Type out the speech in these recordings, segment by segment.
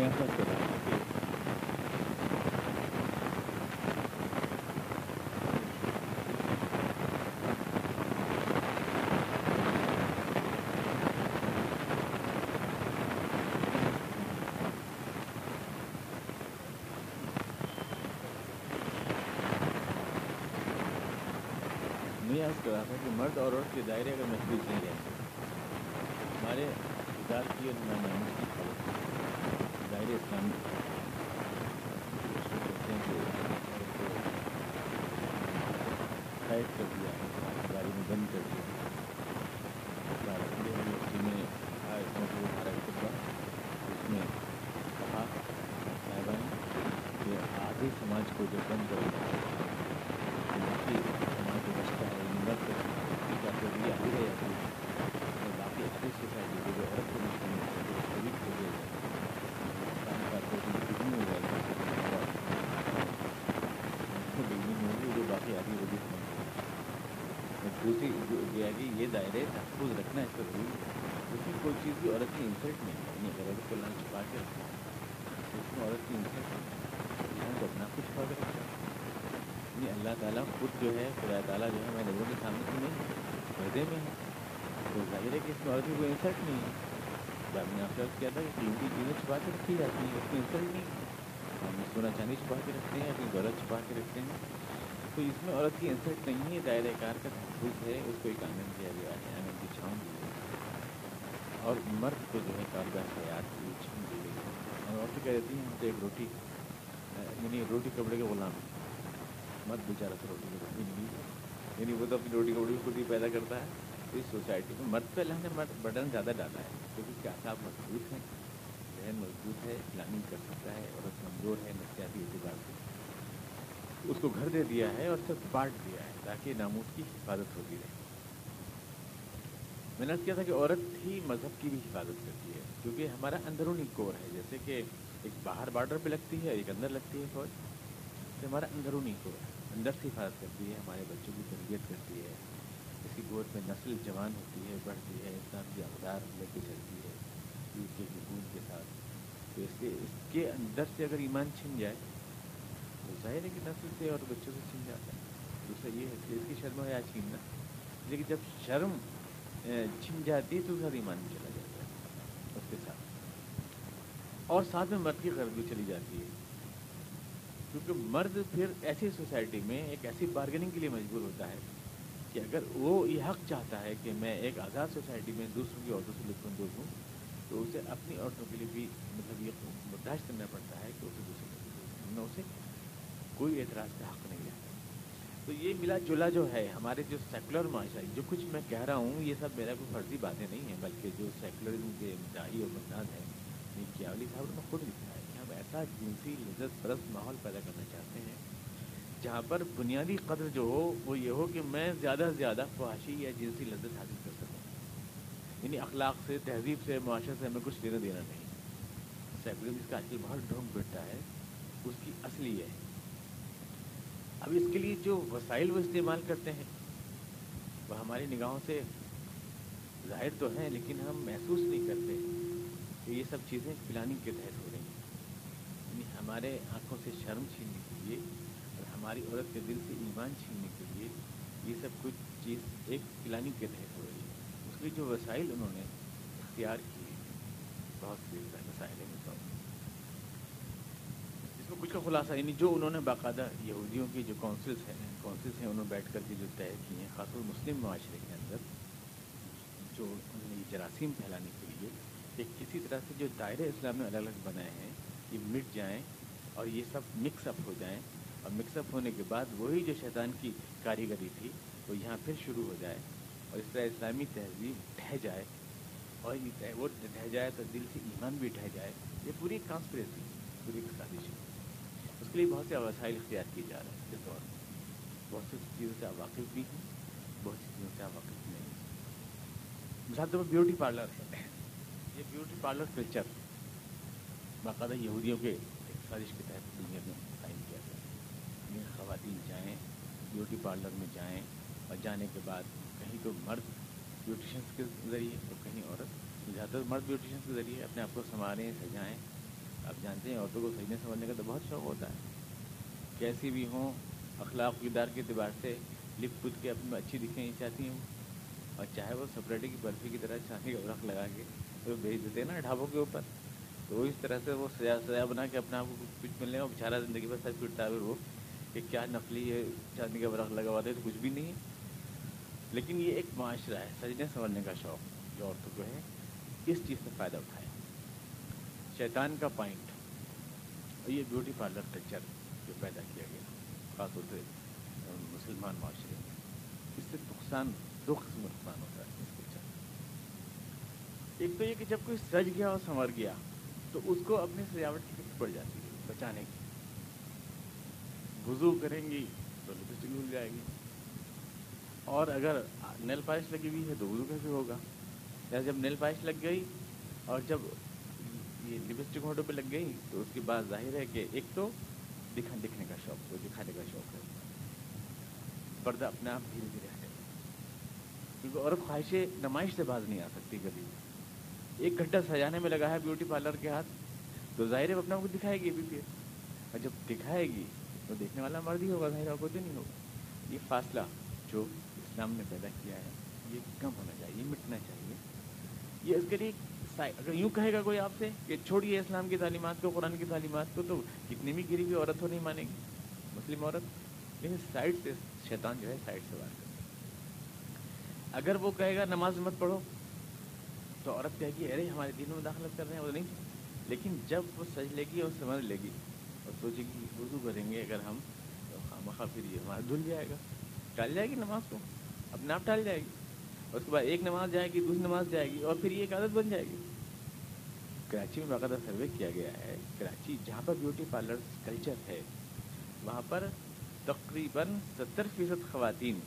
میں ایسا کر رہا میں عرض کر رہا تھا کہ مرد اور عورت کے دائرے اگر محفوظ نہیں رہتے ہمارے ادار کی اور ہمارے ناموس کی خبر دائرے اسلامی کہتے ہیں کہ عورت کر دیا گاڑی میں بند کر دیا میں آئے اس میں کہا کہ آدھے سماج کو جو بند کر دیا باقی سماج جو بچتا ہے مرد کا تو یہ آگے رہ جاتی ہے اور باقی اچھی سوسائٹی کو جو عورت کو مسلم ہے جو شریف ہو جائے گا کام کا تو بگنی ہو جائے گا بگنی ہوگی جو باقی آگے وہ بھی دوسری جو ہے کہ یہ دائرے تحفظ رکھنا اس کا ضروری ہے۔ دوسری کوئی چیز بھی عورت کی انسلٹ نہیں کرنی یعنی اگر کو لال چھپا کے رکھنا ہے اس میں عورت کی انسلٹ نہیں یہاں کو اپنا کچھ چھپا کے رکھنا یعنی اللہ تعالیٰ خود جو ہے خدا تعالیٰ جو ہے، ہمارے لوگوں کے سامنے سے نہیں پردے میں ہے۔ تو ظاہر ہے کہ اس میں عورت کی کوئی انسلٹ نہیں ہے۔ جب نے آپ سے کیا تھا کہ قیمتی چیزیں چھپا کے رکھی جاتی ہیں، اس میں انسلٹ نہیں ہے۔ ہم سونا چاندی چھپا کے رکھتے ہیں، اپنی دولت چھپا کے رکھتے ہیں۔ تو اس میں عورت کی انسلٹ نہیں ہے، دائرۂ کار کا۔ تحفظ ہے، اس کو ایک آنگن کیا گیا ہے آنگن کی چھاؤں دی گئی اور مرد کو جو ہے کارگاہ حیات کی چھاؤں دی گئی اور عورتیں کہہ دیتی ہیں ہم تو ایک روٹی یعنی روٹی کپڑے کے غلام مرد بیچارہ سے روٹی کپڑے نہیں یعنی وہ تو اپنی روٹی کپڑے خود ہی پیدا کرتا ہے۔ اس سوسائٹی میں مرد پہ اللہ نے بٹن زیادہ ڈالا ہے، کیونکہ کیا صاحب مضبوط ہیں ذہن مضبوط ہے، پلاننگ کر سکتا ہے، عورت کمزور ہے، نفسیاتی اعتبار سے۔ اس کو گھر دے دیا ہے اور سب بانٹ دیا ہے تاکہ ناموس کی حفاظت ہوتی رہے۔ میں نے کیا تھا کہ عورت ہی مذہب کی بھی حفاظت کرتی ہے، کیونکہ ہمارا اندرونی کور ہے، جیسے کہ ایک باہر بارڈر پہ لگتی ہے، ایک اندر لگتی ہے فوج۔ تو ہمارا اندرونی کور ہے، اندر سے حفاظت کرتی ہے، ہمارے بچوں کی تربیت کرتی ہے۔ اس کی گود میں نسل جوان ہوتی ہے، بڑھتی ہے اسلام کی اقدار لے کے چلتی ہے، عید کے حکومت کے ساتھ۔ تو اس کے اس کے اندر سے اگر ایمان چھن جائے ظاہر ہے کہ نسل سے اور بچوں سے چھن جاتا ہے۔ دوسرا یہ ہے کہ اس کی شرم ہے چھیننا لیکن جب شرم چھن جاتی ہے تو اس کا ایمان بھی چلا جاتا ہے، اس کے ساتھ۔ اور ساتھ میں مرد کی غرض بھی چلی جاتی ہے۔ کیونکہ مرد پھر ایسی سوسائٹی میں ایک ایسی بارگیننگ کے لیے مجبور ہوتا ہے کہ اگر وہ یہ حق چاہتا ہے کہ میں ایک آزاد سوسائٹی میں دوسروں کی عورتوں سے لطف اندوز ہوں تو اسے اپنی عورتوں کے لیے بھی مطلب یہ برداشت کرنا پڑتا ہے کہ اسے دوسرے اسے کوئی اعتراض کا حق نہیں رہتا تو یہ ملا جلا جو ہے، ہمارے جو سیکولر معاشرہ، جو کچھ میں کہہ رہا ہوں، یہ سب میرا کوئی فرضی باتیں نہیں ہیں، بلکہ جو سیکولرزم کے مدعی اور بنیاد ہیں کیاولی صاحب نے خود لکھا ہے کہ ہم ایسا جنسی لذت پرست ماحول پیدا کرنا چاہتے ہیں، جہاں پر بنیادی قدر جو ہو، وہ یہ ہو کہ میں زیادہ سے زیادہ فحاشی یا جنسی لذت حاصل کر سکوں۔ یعنی اخلاق سے، تہذیب سے معاشرے سے ہمیں کچھ لینا دینا نہیں۔ سیکولرزم جس کا آج کل بہت ڈھونگ بیٹھتا ہے، اس کی اصلی ہے۔ اب اس کے لیے جو وسائل وہ استعمال کرتے ہیں، وہ ہماری نگاہوں سے ظاہر تو ہیں، لیکن ہم محسوس نہیں کرتے کہ یہ سب چیزیں پلاننگ کے تحت ہو رہی ہیں۔ یعنی ہمارے آنکھوں سے شرم چھیننے کے لیے اور ہماری عورت کے دل سے ایمان چھیننے کے لیے یہ سب کچھ چیز ایک پلاننگ کے تحت ہو رہی ہے۔ اس لیے جو وسائل انہوں نے اختیار کیے بہت سے وسائل ہیں۔ کچھ کا خلاصہ یعنی جو انہوں نے باقاعدہ یہودیوں کی جو کونسلس ہیں کونسلس ہیں، انہوں نے بیٹھ کر کے جو طے کیے ہیں، خاص طور مسلم معاشرے کے اندر، جو انہوں نے یہ جراثیم پھیلانے کے لیے کہ کسی طرح سے جو دائرے اسلام میں الگ الگ بنائے ہیں، یہ مٹ جائیں اور یہ سب مکس اپ ہو جائیں۔ اور مکس اپ ہونے کے بعد وہی جو شیطان کی کاریگری تھی، وہ یہاں پھر شروع ہو جائے اور اس طرح اسلامی تہذیب ڈھہ جائے۔ اور یہ وہ ڈھہ جائے تو دل سے ایمان بھی ڈھہ جائے۔ یہ پوری کانسپریسی پوری ایک سازش ہے۔ اس کے لیے بہت سے وسائل اختیار کیے جا رہے ہیں اس دور میں بہت سی چیزوں سے واقف بھی ہیں، بہت سی چیزوں سے واقف نہیں ہیں۔ مثال طور پر بیوٹی پارلر۔ ہے یہ بیوٹی پارلر کلچر باقاعدہ یہودیوں کے ایک سازش کے تحت دنیا میں قائم کیا گیا۔ یہ خواتین جائیں، بیوٹی پارلر میں جائیں اور جانے کے بعد کہیں تو مرد بیوٹیشنس کے ذریعے اور کہیں عورت۔ زیادہ تر مرد بیوٹیشنس کے ذریعے اپنے آپ کو سنواریں، سجائیں۔ آپ جانتے ہیں عورتوں کو سجنے سمجھنے کا تو بہت شوق ہوتا ہے۔ کیسی بھی ہوں، اخلاق کردار کے اعتبار سے لپ پت کے اپنے اچھی دکھیں چاہتی ہیں اور چاہے وہ سپریٹی کی برفی کی طرح چاندی کا رخ لگا کے تو بھیج دیتے ہیں نا ڈھابوں کے اوپر۔ تو اس طرح سے وہ سجا سجا بنا کے اپنے آپ کو کچھ ملنے اور بچارا زندگی پر سچ پٹتا ہے وہ کہ کیا نقلی ہے چاندی کا برق لگا ہوا تھا تو کچھ بھی نہیں ہے۔ لیکن یہ ایک معاشرہ ہے، سجنے سنورنے کا شوق جو عورتوں کو ہے، اس چیز سے فائدہ اٹھائے شیطان کا پوائنٹ اور یہ بیوٹی پارلر کلچر جو پیدا کیا گیا، خاص طور سے مسلمان معاشرے میں، اس سے نقصان دو قسم نقصان ہوتا ہے اس کلچر ایک تو یہ کہ جب کوئی سج گیا اور سنور گیا، تو اس کو اپنی سجاوٹ کی فکر پڑ جاتی ہے، بچانے کی۔ وضو کریں گی تو لپسٹک مل جائے گی۔ اور اگر نیل پالش لگی ہوئی ہے تو وضو کیسے ہوگا؟ یا جب نیل پالش لگ گئی اور جب یہ لپسٹک ہونٹوں پہ لگ گئی تو اس کی بات ظاہر ہے کہ ایک تو دکھا دکھنے کا شوق دکھانے کا شوق ہے۔ پردہ اپنے آپ دھیرے دھیرے ہٹے۔ کیونکہ عورت خواہش نمائش سے باز نہیں آ سکتی کبھی۔ ایک گھنٹہ سجانے میں لگا ہے بیوٹی پارلر کے ہاتھ، تو ظاہر ہے اپنے آپ کو دکھائے گی بھی پھر۔ اور جب دکھائے گی، تو دیکھنے والا مرد ہی ہوگا، ظاہر کوئی تو نہیں ہوگا۔ یہ فاصلہ جو اسلام نے پیدا کیا ہے، یہ کم ہونا چاہیے مٹنا چاہیے۔ یہ اس کے لیے اگر یوں کہے گا کوئی آپ سے کہ چھوڑیے اسلام کی تعلیمات کو، قرآن کی تعلیمات کو، تو کتنی بھی گری ہوئی عورت ہو نہیں مانے گی۔ مسلم عورت لیکن سائڈ سے شیطان جو ہے سائڈ سے بات کرے اگر وہ کہے گا نماز مت پڑھو، تو عورت کہے گی، ارے ہمارے دینوں میں داخلت کر رہے ہیں، وہ نہیں۔ لیکن جب وہ سج لے گی اور سمجھ لے گی اور سوچے گی وضو کریں گے، اگر ہم تو خواہ پھر یہ ہمارا دھل جائے گا۔ ٹال جائے گی نماز کو، اپنے آپ ٹال جائے گی۔ اس کے بعد ایک نماز جائے گی، دوسری نماز جائے گی اور پھر یہ ایک عادت بن جائے گی۔ کراچی میں باقاعدہ سروے کیا گیا ہے۔ کراچی جہاں پر بیوٹی پارلر کلچر ہے، وہاں پر تقریباً ستر فیصد خواتین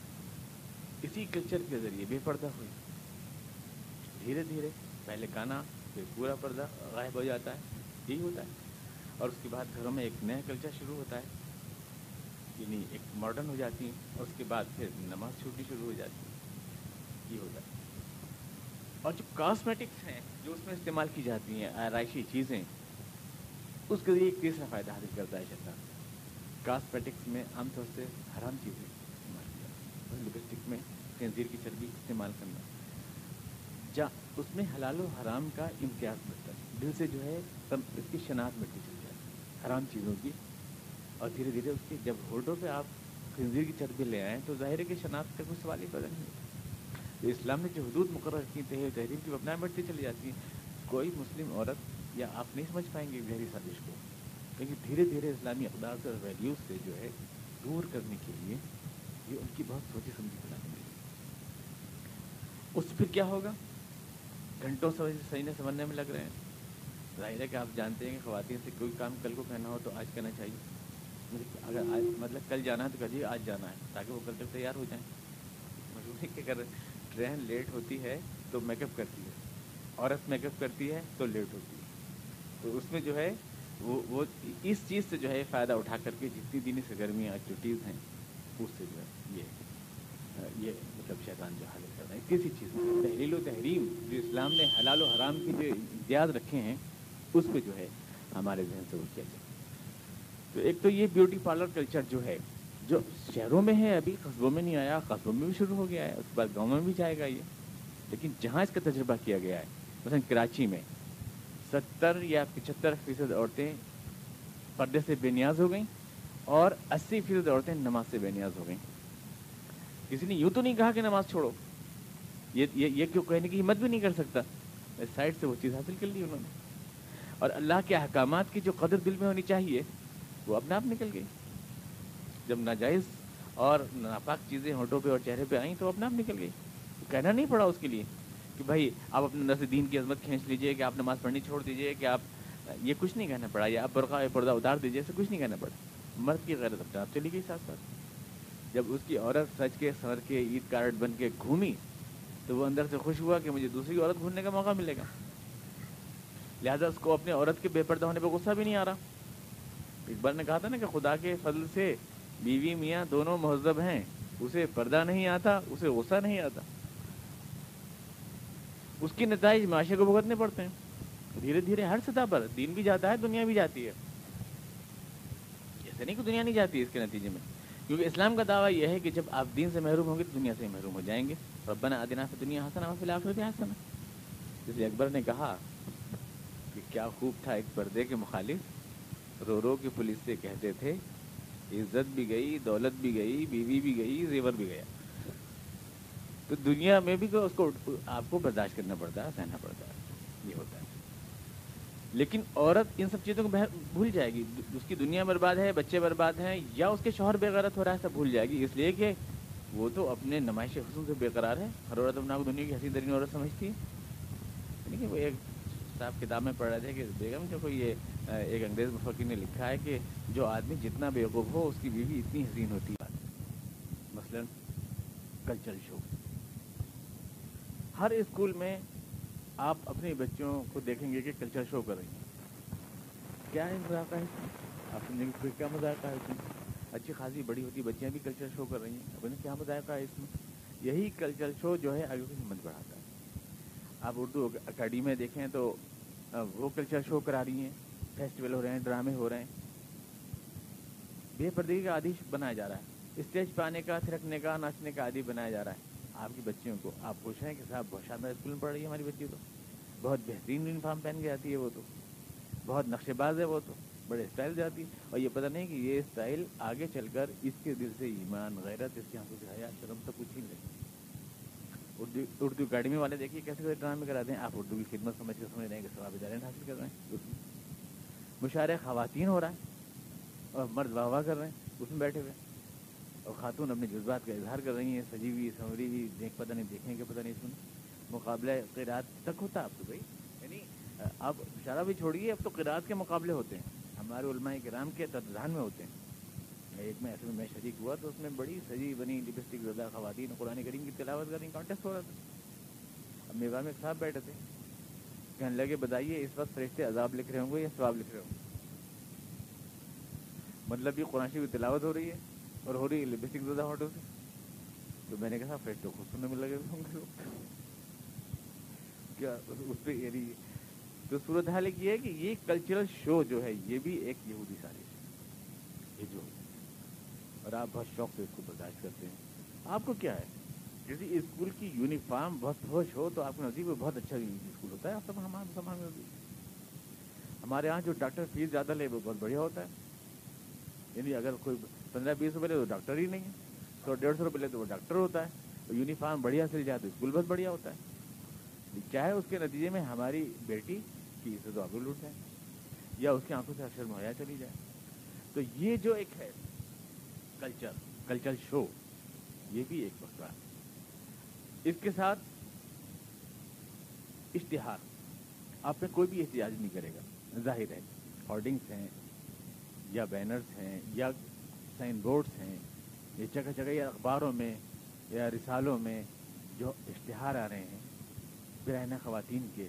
اسی کلچر کے ذریعے بے پردہ ہوئی دھیرے دھیرے پہلے کانا پھر پورا پردہ غائب ہو جاتا ہے، یہی ہوتا ہے۔ اور اس کے بعد گھروں میں ایک نیا کلچر شروع ہوتا ہے یعنی ایک ماڈرن ہو جاتی ہیں۔ اور اس کے بعد پھر نماز چھوٹی شروع ہو جاتی ہے یہ ہوتا ہے۔ اور جو کاسمیٹکس ہیں جو اس میں استعمال کی جاتی ہیں آرائشی چیزیں، اس کے لیے ایک تیسرا فائدہ حاصل کرتا ہے شیطان۔ کاسمیٹکس میں عام طور سے حرام چیزیں استعمال کی جاتی ہیں۔ لپسٹک میں خنزیر کی چربی استعمال کرنا۔ جا، اس میں حلال و حرام کا امتیاز ملتا ہے۔ دل سے جو ہے اس کی شناخت مٹی چل جاتی ہے۔ حرام چیزوں کی۔ اور دھیرے دھیرے اس کی جب ہولڈوں پہ آپ خنزیر کی چربی لے آئیں تو ظاہر ہے کہ شناخت کا کوئی سوال ہی پیدا نہیں ہوتا۔ تو اسلام نے جو حدود مقرر کی تھے تحریر کی اپنا بڑھتی چلی جاتی ہیں، کوئی مسلم عورت یا آپ نہیں سمجھ پائیں گے گہری سازش کو۔ لیکن دھیرے دھیرے اسلامی اقدار سے ویلیوز سے جو ہے دور کرنے کے لیے یہ ان کی بہت سوچی سمجھی بنانے کے لیے۔ اس پھر کیا ہوگا؟ گھنٹوں سے سجنے سمجھنے میں لگ رہے ہیں۔ ظاہر ہے کہ آپ جانتے ہیں کہ خواتین سے کوئی کام کل کو کہنا ہو تو آج کرنا چاہیے۔ مطلب اگر آج مطلب کل جانا ہے تو کہیے آج جانا ہے تاکہ وہ کل تک تیار ہو جائیں۔ مجبوری کہ اگر ٹرین لیٹ ہوتی ہے تو میک اپ کرتی ہے۔ عورت میک اپ کرتی ہے تو لیٹ ہوتی ہے۔ تو اس میں جو ہے وہ وہ اس چیز سے جو ہے فائدہ اٹھا کر کے جتنی دینی سرگرمیاں ایکٹیویٹیز ہیں، اس سے جو ہے یہ یہ مطلب شیطان جو حل کر رہا ہے۔ کسی چیز میں تحریل و تحریم جو اسلام نے حلال و حرام کی جو امتیاز رکھے ہیں، اس پہ جو ہے ہمارے ذہن سے وہ کیا جائے۔ تو ایک تو یہ بیوٹی پارلر کلچر جو ہے جو شہروں میں ہے ابھی، قصبوں میں نہیں آیا، قصبوں میں بھی شروع ہو گیا ہے، اس کے بعد گاؤں میں بھی جائے گا یہ۔ لیکن جہاں اس کا تجربہ کیا گیا ہے، مثلا کراچی میں، ستر یا پچہتر فیصد عورتیں پردے سے بے نیاز ہو گئیں اور اسی فیصد عورتیں نماز سے بے نیاز ہو گئیں۔ کسی نے یوں تو نہیں کہا کہ نماز چھوڑو۔ یہ یہ کیوں کہنے کی ہمت بھی نہیں کر سکتا۔ سائڈ سے وہ چیز حاصل کر لی انہوں نے۔ اور اللہ کے احکامات کی جو قدر دل میں ہونی چاہیے، وہ اپنے آپ نکل گئی۔ جب ناجائز اور ناپاک چیزیں ہونٹوں پہ اور چہرے پہ آئیں تو اپنے آپ نکل گئی۔ کہنا نہیں پڑا اس کے لیے کہ بھائی آپ اپنے اندر دین کی عظمت کھینچ لیجیے کہ آپ نماز پڑھنی چھوڑ دیجیے کہ آپ، یہ کچھ نہیں کہنا پڑا، یا آپ برقع پردہ اتار دیجیے ایسا کچھ نہیں کہنا پڑا۔ مرد کی غیرت اپنے آپ چلی گئی ساتھ ساتھ۔ جب اس کی عورت سچ کے سر کے عید کارڈ بن کے گھومی تو وہ اندر سے خوش ہوا کہ مجھے دوسری عورت گھومنے کا موقع ملے گا۔ لہٰذا اس کو اپنے عورت کے بے پردہ ہونے پہ غصہ بھی نہیں آ رہا۔ اقبال نے کہا تھا نا کہ خدا کے فضل سے بیوی میاں دونوں مہذب ہیں، اسے پردہ نہیں آتا، اسے غصہ نہیں آتا۔ اس کی نتائج معاشرے کو بھگتنے پڑتے ہیں۔ دھیرے دھیرے ہر سطح پر دین بھی جاتا ہے، دنیا بھی جاتی ہے۔ ایسے نہیں کہ دنیا نہیں جاتی اس کے نتیجے میں۔ کیونکہ اسلام کا دعویٰ یہ ہے کہ جب آپ دین سے محروم ہوں گے تو دنیا سے محروم ہو جائیں گے۔ ربنا ادنا فی دنیا حسن فی الآخرت حسن اس لیے اکبر نے کہا کہ کیا خوب تھا ایک پردے کے مخالف۔ رو رو کے پولیس سے کہتے تھے عزت بھی گئی، دولت بھی گئی، بیوی بھی گئی، زیور بھی گیا۔ تو دنیا میں بھی اس کو آپ کو برداشت کرنا پڑتا ہے سہنا پڑتا ہے، یہ ہوتا ہے۔ لیکن عورت ان سب چیزوں کو بھول جائے گی۔ اس کی دنیا برباد ہے، بچے برباد ہیں، یا اس کے شوہر بے غیرت ہو رہا ہے، سب بھول جائے گی۔ اس لیے کہ وہ تو اپنے نمائش حسن سے بے قرار ہے۔ ہر عورت اپنا کو دنیا کی حسین ترین عورت سمجھتی ہے۔ یعنی کہ وہ ایک صاحب کتاب میں پڑھ رہے تھے کہ بیگم جو کوئی یہ ایک انگریز مفقی نے لکھا ہے کہ جو آدمی جتنا بیوقوف ہو، اس کی بیوی اتنی حسین ہوتی ہے۔ مثلا کلچر شو ہر اسکول میں آپ اپنے بچوں کو دیکھیں گے کہ کلچر شو کر رہی ہیں۔ کیا ہے مذاق ہے؟ آپ سمجھیں کیا مذاق ہے اس میں؟ اچھی خاصی بڑی ہوتی بچیاں بھی کلچر شو کر رہی ہیں۔ اپنے کیا مذاق ہے اس میں؟ یہی کلچر شو جو ہے آگے کو ہمت بڑھاتا ہے۔ آپ اردو اکیڈمی میں دیکھیں تو وہ کلچر شو کرا رہی ہیں۔ فیسٹیول ہو رہے ہیں، ڈرامے ہو رہے ہیں۔ بے پردگی کا عادی بنایا جا رہا ہے۔ اسٹیج پہ آنے کا، تھرکنے کا، ناچنے کا عادی بنایا جا رہا ہے۔ آپ کی بچیوں کو، آپ خوش ہیں کہ صاحب، بہت شاندار اسکول میں پڑھ رہی ہے ہماری بچی تو۔ بہت بہترین یونیفارم پہن کے آتی ہے وہ تو۔ بہت نقشے باز ہے وہ تو۔ بڑے اسٹائل جاتی ہے اور یہ پتہ نہیں کہ یہ اسٹائل آگے چل کر اس کے دل سے ایمان، غیرت، اس کی آنکھوں سے حیا، شرم سب کچھ ہی نہیں اردو اردو اکیڈمی والے دیکھیے کیسے کیسے ڈرامے کراتے ہیں۔ آپ اردو کی خدمت سمجھ کے سمجھ رہے ہیں کہ سواب ادارے حاصل کر رہے ہیں۔ اس مشاعرے خواتین ہو رہا ہے اور مرد واہ واہ کر رہے ہیں، اس میں بیٹھے ہوئے اور خاتون اپنے جذبات کا اظہار کر رہی ہیں، سجی ہوئی، سنوری ہوئی، دیکھ، پتہ نہیں دیکھیں کہ پتہ نہیں سن مقابلہ قرآد تک ہوتا ہے آپ کو بھائی۔ یعنی آپ اشارہ بھی چھوڑیے، اب تو قرآد کے مقابلے ہوتے ہیں۔ ہمارے علماء کرام کے تدان میں ہوتے ہیں۔ ایک میں ایسے میں میں شریک ہوا تو اس میں بڑی سجی بنی، لپسٹک زدہ خواتین، قرآن کریم کی تلاوت کر رہی کانٹیسٹ ہو رہا تھا۔ اب میوا میں ایک صاحب بیٹھے تھے۔ کہنے لگے بتائیے اس وقت فرشتے عذاب لکھ رہے ہوں گے یا ثواب لکھ رہے ہوں گے؟ مطلب یہ قرآن کی تلاوت ہو رہی ہے اور ہو رہی ہے لپسٹک زیادہ ہاٹو سے؟ تو میں نے کہا فرشتے تو خود سننے میں لگے ہوں گے۔ کیا اس پہ یعنی تو صورت حال یہ ہے کہ یہ کلچرل شو جو ہے، یہ بھی ایک یہودی سازش ہے۔ یہ جو اور آپ بہت شوق سے اس کو برداشت کرتے ہیں۔ آپ کو کیا ہے؟ کسی اسکول کی یونیفارم بہت خوش ہو تو آپ کو نزدیک میں بہت اچھا اسکول ہوتا ہے، آپ سب ہمارے سامان میں ہمارے یہاں جو ڈاکٹر فیس زیادہ لے، وہ بہت بڑھیا ہوتا ہے۔ یعنی اگر کوئی پندرہ بیس روپئے لے تو ڈاکٹر ہی نہیں ہے۔ سو ڈیڑھ سو روپئے لے تو وہ ڈاکٹر ہوتا ہے۔ یونیفارم بڑھیا سل جائے تو اسکول بہت بڑھیا ہوتا ہے۔ چاہے اس کے نتیجے میں ہماری بیٹی کی اسے تو آگے لوٹ جائے یا اس کی آنکھوں سے اکثر مہیا چلی جائے۔ تو یہ جو ایک ہے، کلچر کلچر شو، یہ بھی ایک مسئلہ ہے۔ اس کے ساتھ اشتہار۔ آپ میں کوئی بھی احتجاج نہیں کرے گا۔ ظاہر ہے ہارڈنگس ہیں، یا بینرز ہیں، یا سائن بورڈس ہیں، یا جگہ جگہ یا اخباروں میں، یا رسالوں میں جو اشتہار آ رہے ہیں، برہنہ خواتین کے،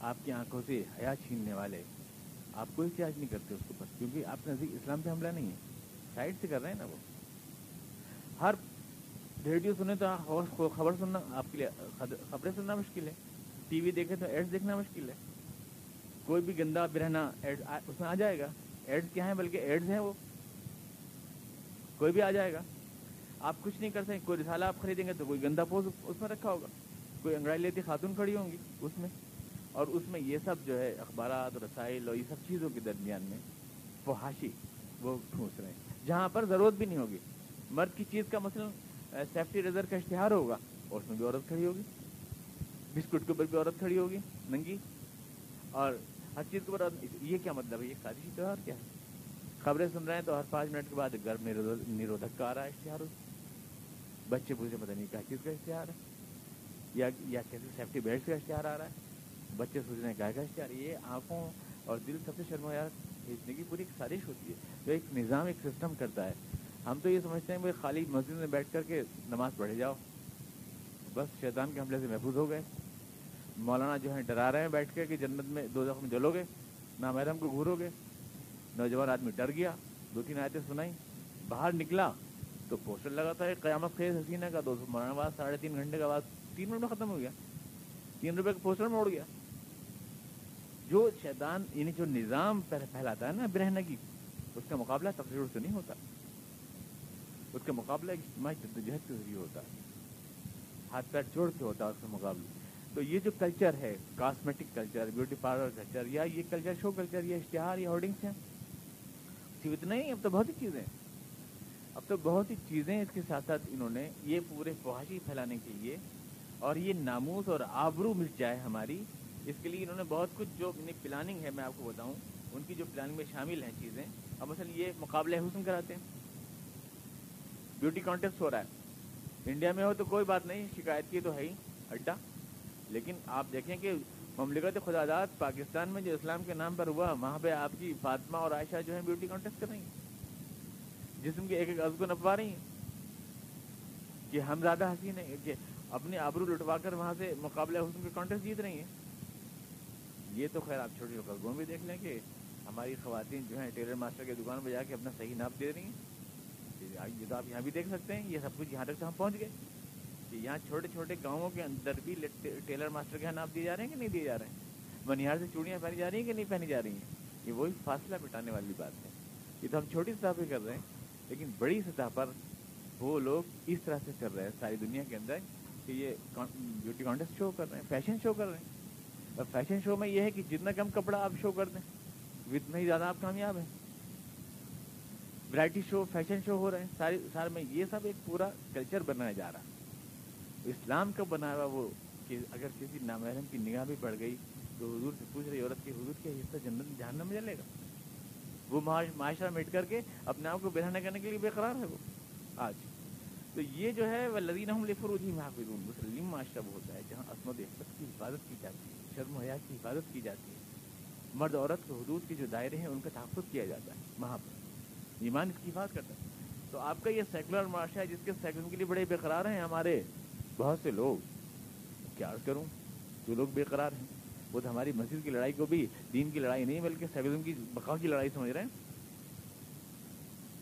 آپ کی آنکھوں سے حیا چھیننے والے، آپ کو احتیاط نہیں کرتے اس کے اوپر، کیونکہ آپ نزدیک اسلام پہ حملہ نہیں ہے۔ سائڈ سے کر رہے ہیں نا وہ۔ ہر ریڈیو سنیں تو خبر سننا آپ کے لیے خبریں سننا مشکل ہے۔ ٹی وی دیکھیں تو ایڈس دیکھنا مشکل ہے۔ کوئی بھی گندا برہنا ایڈ اس میں آ جائے گا۔ ایڈس کیا ہیں بلکہ ایڈز ہیں وہ۔ کوئی بھی آ جائے گا۔ آپ کچھ نہیں کر سکیں کوئی رسالہ آپ خریدیں گے تو کوئی گندا پوز اس میں رکھا ہوگا۔ کوئی انگڑائی لیتی خاتون کھڑی ہوں گی اس میں۔ اور اس میں یہ سب جو ہے اخبارات، رسائل اور یہ سب چیزوں کے درمیان میں فحاشی وہ ٹھونس رہے ہیں۔ جہاں پر ضرورت بھی نہیں ہوگی۔ مرد کی چیز کا مثلا سیفٹی ریزر کا اشتہار ہوگا اور اس میں بھی عورت کھڑی ہوگی۔ بسکٹ کے اوپر بھی عورت کھڑی ہوگی، ننگی۔ اور ہر چیز کے اوپر یہ کیا مطلب ہے؟ یہ خارجی تہوار کیا ہے؟ خبریں سن رہے ہیں تو ہر پانچ منٹ کے بعد گرم نرودھک کا آ رہا ہے اشتہار بچے پوچھے، پتہ نہیں کیا چیز کا اشتہار ہے؟ یا یا کیسے سیفٹی بیلٹ کا اشتہار آ رہا ہے؟ بچے سوچ رہے ہیں کیا کا اشتہار؟ یہ آنکھوں اور دل سب سے شرمایات کھینچنے کی پوری ایک سازش ہوتی ہے۔ تو ایک نظام، ایک سسٹم کرتا ہے۔ ہم تو یہ سمجھتے ہیں بھائی خالی مسجد میں بیٹھ کر کے نماز پڑھے جاؤ۔ بس شیطان کے حملے سے محفوظ ہو گئے۔ مولانا جو ہے ڈرا رہے ہیں بیٹھ کے کہ جنت میں دو زخم جلو گے، نہ محرم کو گھورو گے۔ نوجوان آدمی ڈر گیا، دو تین آیتیں سنائی باہر نکلا تو پوسٹر لگا تھا قیامت خیز حسینہ کا، دو سو مولانا بعد ساڑھے تین گھنٹے کا بعد تین منٹ میں ختم ہو گیا۔ تین روپے کا پوسٹر میں اڑ گیا۔ جو شیطان یعنی جو نظام پھیلاتا ہے نا برہنہ کی اس کا مقابلہ تقریر سے نہیں ہوتا۔ اس کا مقابلہ اجتماعی جدوجہد سے ذریعے ہوتا ہے۔ ہاتھ پیر جوڑ کے ہوتا ہے اس کا مقابلہ تو یہ جو کلچر ہے cosmetic culture beauty parlour culture یا یہ کلچر شو کلچر یا اشتہار، یا ہولڈنگس ہیں صرف اتنا ہی اب تو بہت ہی چیزیں اب تو بہت ہی چیزیں اس کے ساتھ ساتھ انہوں نے یہ پورے فواہشی پھیلانے کے لیے اور یہ ناموس اور آبرو مل جائے ہماری۔ اس کے لیے انہوں نے بہت کچھ جو پلاننگ ہے، میں آپ کو بتاؤں، ان کی جو پلاننگ میں شامل ہیں چیزیں، اب مثلا یہ مقابلہ حسن کراتے ہیں۔ بیوٹی کانٹیسٹ ہو رہا ہے۔ انڈیا میں ہو تو کوئی بات نہیں، شکایت کی تو ہے ہی، اڈا۔ لیکن آپ دیکھیں کہ مملکت خدا داد پاکستان میں جو اسلام کے نام پر ہوا، وہاں پہ آپ کی فاطمہ اور عائشہ جو ہے بیوٹی کانٹیسٹ کر رہی ہیں۔ جسم کے ایک ایک عز کو نپوا رہی ہیں۔ کہ ہم زیادہ حسین ہیں کہ اپنے آبرو لٹوا کر وہاں سے مقابلہ حسن کے کانٹیسٹ جیت رہی ہیں۔ یہ تو خیر آپ چھوٹی قصبوں بھی دیکھ لیں کہ ہماری خواتین جو ہیں، ٹیلر ماسٹر کی دکان پہ جا کے اپنا صحیح ناپ دے رہی ہیں۔ یہ تو آپ یہاں بھی دیکھ سکتے ہیں، یہ سب کچھ یہاں تک تو ہم پہنچ گئے۔ کہ یہاں چھوٹے چھوٹے گاؤں کے اندر بھی ٹیلر ماسٹر کے یہاں ناپ دیے جا رہے ہیں کہ نہیں دیے جا رہے ہیں؟ منیہار سے چوڑیاں پہنی جا رہی ہیں کہ نہیں پہنی جا رہی ہیں؟ یہ وہی فاصلہ بٹانے والی بات ہے۔ یہ تو ہم چھوٹی سطح پہ کر رہے ہیں، لیکن بڑی سطح پر وہ لوگ اس طرح سے کر رہے ہیں ساری دنیا کے اندر کہ یہ بیوٹی کانٹیسٹ شو کر رہے ہیں فیشن شو کر رہے ہیں۔ اور فیشن شو میں یہ ہے کہ جتنا کم کپڑا آپ شو کر دیں اتنا ہی زیادہ آپ کامیاب ہیں۔ ورائٹی شو فیشن شو ہو رہے ہیں، ساری سارے میں یہ سب ایک پورا کلچر بنایا جا رہا ہے۔ اسلام کا بنا ہوا وہ کہ اگر کسی نامحرم کی نگاہ بھی پڑ گئی تو حضور سے پوچھ رہی عورت کی حضور کے حصہ جنت جہنم میں جلے گا؟ وہ معاشرہ مٹ کر کے اپنے آپ کو بہانا کرنے کے لیے بے قرار ہے وہ۔ آج۔ تو یہ جو ہے وہ لدین فروج ہی محافظ مسلم معاشرہ وہ ہوتا ہے جہاں عصمت عفت کی حفاظت کی جاتی ہے، شرم و حیات کی حفاظت کی جاتی ہے۔ مرد عورت کے حدود کے جو دائرے ہیں ان کا تحفظ کیا جاتا ہے۔ وہاں پر۔ ایمان کی حفاظت کرتا ہے۔ تو آپ کا یہ سیکولر معاشرہ ہے جس کے سیکولر کے لیے بڑے بے قرار ہیں ہمارے بہت سے لوگ۔ کیا کروں؟ جو لوگ بے قرار ہیں، وہ تو ہماری مسجد کی لڑائی کو بھی دین کی لڑائی نہیں، بلکہ سیکولرم کی بقا کی لڑائی سمجھ رہے ہیں۔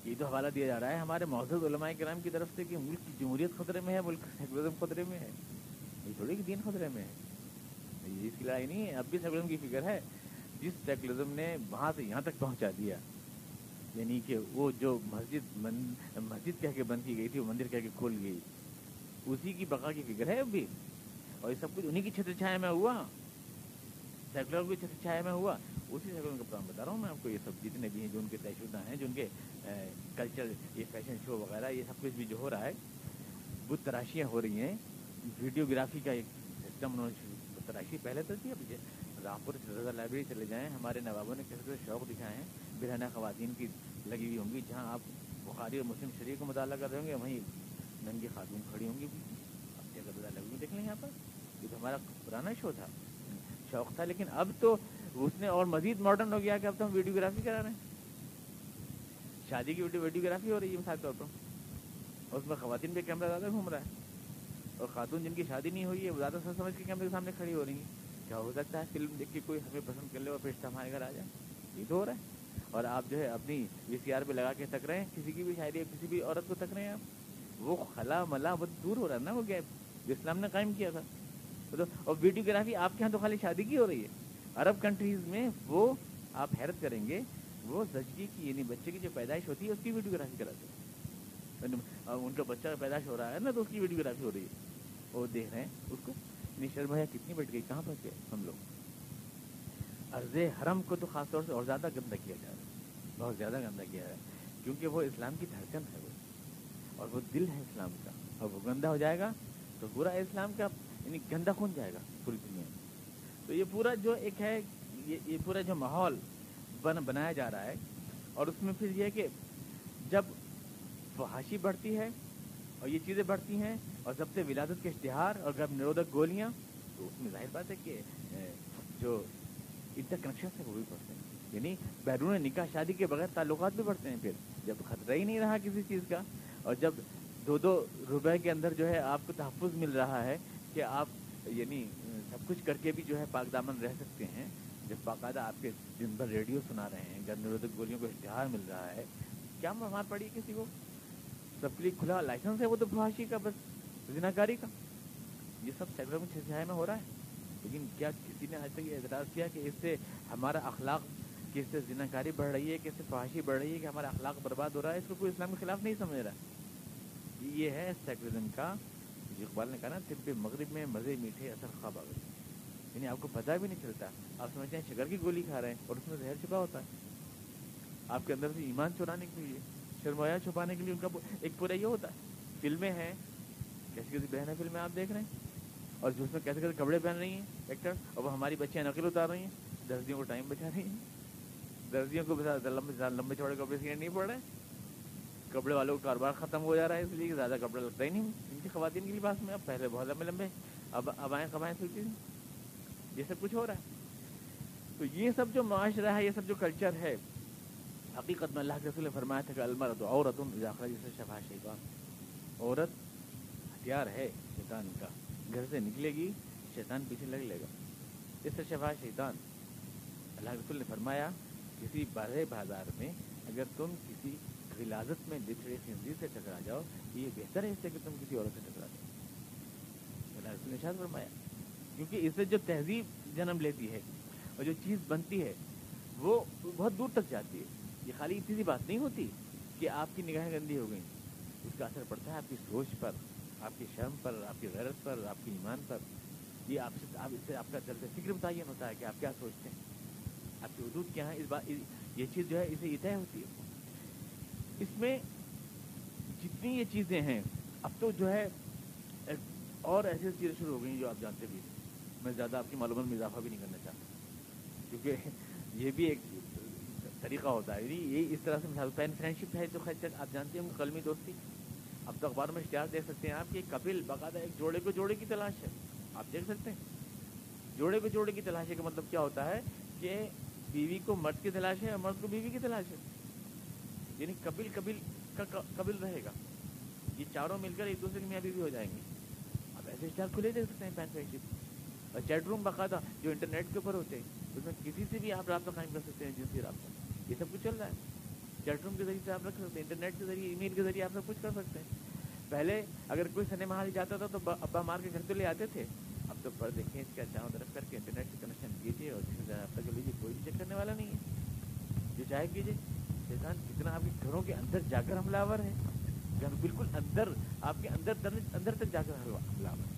یہ تو حوالہ دیا جا رہا ہے ہمارے معزز علماء کرام کی طرف سے کہ ملک کی جمہوریت خطرے میں ہے، ملک سیکولرزم خطرے میں ہے۔ یہ تھوڑی کہ دین خطرے میں ہے۔ یہ اس کی لڑائی نہیں ہے، اب بھی سیکولرزم کی فکر ہے۔ جس سیکولرزم نے وہاں سے یہاں تک پہنچا دیا۔ یعنی کہ وہ جو مسجد مسجد کہہ کے بند کی گئی تھی، وہ مندر کہہ کے کھول گئی۔ اسی کی بقا کی فکر ہے اب بھی اور یہ سب کچھ انہیں کی چھتر چھایا میں ہوا۔ سیکولر کی چھتر چھایا میں ہوا۔ اسی سیکولر کا کام بتا رہا ہوں میں آپ کو۔ یہ سب جتنے بھی ہیں جو ان کے طے شدہ ہیں، جو ان کے کلچر یہ فیشن شو وغیرہ، یہ سب کچھ بھی جو ہو رہا ہے، بت تراشیاں ہو رہی ہیں۔ ویڈیوگرافی کا ایک سسٹم انہوں نے تراشی پہلے تو تھی اب رامپور رضا لائبریری چلے جائیں۔ ہمارے نوابوں نے کسی طرح شوق دکھائے ہیں۔ برہنہ خواتین کی لگی ہوئی ہوں گی، جہاں آپ بخاری اور مسلم شریف کو مطالعہ کر رہے ہوں گے، وہیں ننگی خاتون کھڑی ہوں گی۔ اب کیا رضا لائبریری دیکھ لیں یہاں پر۔ یہ تو ہمارا پرانا شو تھا، شوق تھا، لیکن اب تو اس نے اور مزید ماڈرن ہو گیا کہ اب تو ہم ویڈیوگرافی کرا رہے ہیں۔ شادی کی ویڈیو ویڈیوگرافی ہو رہی ہے، مثال طور پر۔ اس میں خواتین پہ کیمرہ زیادہ گھوم رہا ہے۔ اور خاتون جن کی شادی نہیں ہوئی ہے، وہ زیادہ سوچ سمجھ کے کیمرے کے سامنے کھڑی ہو رہی ہیں۔ کیا ہو سکتا ہے؟ فلم دیکھ کے کوئی ہمیں پسند کر لے اور پیشتہ ہمارے گھر آ جائے؟ یہ تو ہو رہا ہے۔ اور آپ جو ہے اپنی وی سی آر پہ لگا کے تک رہے ہیں کسی کی بھی شاعری کسی بھی عورت کو تک رہے ہیں آپ۔ وہ خلا ملا بہت دور ہو رہا ہے نا وہ گیپ جو اسلام نے قائم کیا تھا۔ تو اور ویڈیوگرافی آپ کے یہاں تو خالی شادی کی ہو رہی ہے۔ عرب کنٹریز میں وہ آپ حیرت کریں گے، وہ زچگی کی یعنی بچے کی جو پیدائش ہوتی ہے، اس کی ویڈیوگرافی کراتے ہیں۔ ان کا بچہ پیدائش ہو رہا ہے نا، تو اس کی ویڈیوگرافی ہو رہی ہے۔ وہ دیکھ رہے ہیں اس کو نشر بھیا کتنی بیٹھ گئی، کہاں پھنس گئے ہم لوگ؟ عرض حرم کو تو خاص طور سے اور زیادہ گندا کیا جا رہا ہے، بہت زیادہ گندا کیا ہے، کیونکہ وہ اسلام کی دھڑکن ہے وہ، اور وہ دل ہے اسلام کا، اور وہ گندا ہو جائے گا تو پورا اسلام کا یعنی گندا کھون جائے گا پوری دنیا میں۔ تو یہ پورا جو ایک ہے، یہ پورا جو ماحول بن، بنایا جا رہا ہے، اور اس میں پھر یہ کہ جب فحاشی بڑھتی ہے اور یہ چیزیں بڑھتی ہیں، اور سب سے ولادت کے اشتہار، اور گرب نرودک گولیاں، تو اس میں ظاہر بات ہے کہ جو انٹر کنیکشن ہے وہ بھی بڑھتے ہیں۔ یعنی بیرون نکاح شادی کے بغیر تعلقات بھی بڑھتے ہیں پھر۔ جب خطرہ ہی نہیں رہا کسی چیز کا، اور جب دو دو روپے کے اندر جو ہے آپ کو تحفظ مل رہا ہے کہ آپ یعنی سب کچھ کر کے بھی جو ہے پاک دامن رہ سکتے ہیں۔ جب باقاعدہ آپ کے دن بھر ریڈیو سنا رہے ہیں گرب نرودک گولیوں کو اشتہار مل رہا ہے، کیا مار پڑی کسی کو؟ سب کے لیے کھلا لائسنس ہے وہ تو فحاشی کا بس زنا کاری کا۔ یہ سب سیکٹر میں میں ہو رہا ہے۔ لیکن کیا کسی نے آج تک یہ اعتراض کیا کہ اس سے ہمارا اخلاق کہ اس سے ذمہ کاری بڑھ رہی ہے کہ اس سے فحاشی بڑھ رہی ہے کہ ہمارا اخلاق برباد ہو رہا ہے، اس کو کوئی اسلام کے خلاف نہیں سمجھ رہا؟ یہ ہے سیکولرزم کا، جو اقبال نے کہا نا، طب مغرب میں مزے میٹھے اثر خواب آ گئے۔ یعنی آپ کو پتہ بھی نہیں چلتا، آپ سمجھتے ہیں شکر کی گولی کھا رہے ہیں اور اس میں زہر چھپا ہوتا ہے۔ آپ کے اندر سے ایمان چورانے کے لیے شرمایا چھپانے کے لیے ان کا ایک پورا یہ ہوتا ہے۔ فلمیں ہیں، کیسی کیسی بہن ہے فلمیں آپ دیکھ رہے ہیں؟ اور جو اس میں کیسے کیسے کپڑے پہن رہی ہیں، ایکٹر اور وہ ہماری بچیاں نقل اتار رہی ہیں، درزیوں کو ٹائم بچا رہی ہیں۔ درزیوں کو لمبے لمبے چوڑے کپڑے سینے نہیں پڑ رہے۔ کپڑے والوں کا کاروبار ختم ہو جا رہا ہے، اس لیے کہ زیادہ کپڑا لگتا ہی نہیں۔ ان کی خواتین کے لباس میں اب پہلے بہت لمبے لمبے، اب اب آئیں کمائیں سوچی یہ سب کچھ ہو رہا ہے۔ تو یہ سب جو معاشرہ ہے، یہ سب جو کلچر ہے، حقیقت میں اللہ کے رسول نے فرمایا تھا کہ المرد عورت جسے شفا شیطان۔ عورت ہتھیار ہے شیطان کا۔ گھر سے نکلے گی، شیطان پیچھے لگ لے گا۔ اس سے شفا شیطان۔ اللہ رسول نے فرمایا، کسی بڑے بازار میں اگر تم کسی غلازت میں لچڑے خنزیر سے ٹکرا جاؤ، یہ بہتر ہے اس سے کہ تم کسی عورت سے ٹکرا جاؤ۔ اللہ رسول نے شاید فرمایا، کیونکہ اس سے جو تہذیب جنم لیتی ہے اور جو چیز بنتی ہے، وہ بہت دور تک جاتی ہے۔ یہ خالی اتنی سی بات نہیں ہوتی کہ آپ کی نگاہیں گندی ہو گئیں، اس کا اثر پڑتا ہے آپ کی سوچ پر۔ آپ کی شرم پر، آپ کی غیرت پر، آپ کی ایمان پر۔ یہ آپ سے، آپ اس سے، آپ کا درد فکر متعین ہوتا ہے کہ آپ کیا سوچتے ہیں۔ آپ کی حدود کیا ہیں؟ اس بات یہ چیز جو ہے اسے یہ طے ہوتی ہے۔ اس میں جتنی یہ چیزیں ہیں، اب تو جو ہے اور ایسی چیزیں شروع ہو گئی ہیں جو آپ جانتے بھی میں زیادہ آپ کی معلومات میں اضافہ بھی نہیں کرنا چاہتا۔ کیونکہ یہ بھی ایک طریقہ ہوتا ہے۔ یعنی یہ اس طرح سے مثال پین فرینڈ شپ ہے جو خیر آپ جانتے ہیں قلمی دوستی۔ اب تو اخبار میں اشتہار دیکھ سکتے ہیں آپ کہ کپل باقاعدہ ایک جوڑے کو جوڑے کی تلاش ہے۔ آپ دیکھ سکتے ہیں۔ جوڑے کو جوڑے کی تلاش ہے کا مطلب کیا ہوتا ہے کہ بیوی کو مرد کی تلاش ہے اور مرد کو بیوی کی تلاش ہے۔ یعنی کپل کبل کا قبل رہے گا۔ یہ چاروں مل کر ایک دوسرے کی میاں بیوی ہو جائیں گے۔ اب ایسے اشتہار کھلے دیکھ سکتے ہیں پین اور چیٹ روم باقاعدہ جو انٹرنیٹ کے اوپر ہوتے ہیں، اس میں کسی سے بھی آپ رابطہ قائم کر سکتے ہیں جنسی رابطہ۔ یہ سب کچھ چل رہا ہے۔ چیٹ روم کے ذریعے سے آپ رکھ سکتے ہیں انٹرنیٹ کے ذریعے ای میل کے ذریعے آپ سب کچھ کر سکتے ہیں۔ پہلے اگر کوئی سنیما ہال جاتا تھا تو ابا مار کے گھر تو لے آتے تھے۔ اب تو پڑھ دیکھیں اس کا چاروں طرف کر کے انٹرنیٹ سے کنیکشن کیجیے اور جس سے رابطہ کر لیجیے کوئی بھی چیک کرنے والا نہیں ہے۔ جو چاہے کیجیے شیطان، کتنا آپ کے گھروں کے اندر جا کر حملہ آور ہے۔ گھر بالکل اندر، آپ کے اندر اندر تک جا کر حملہ آور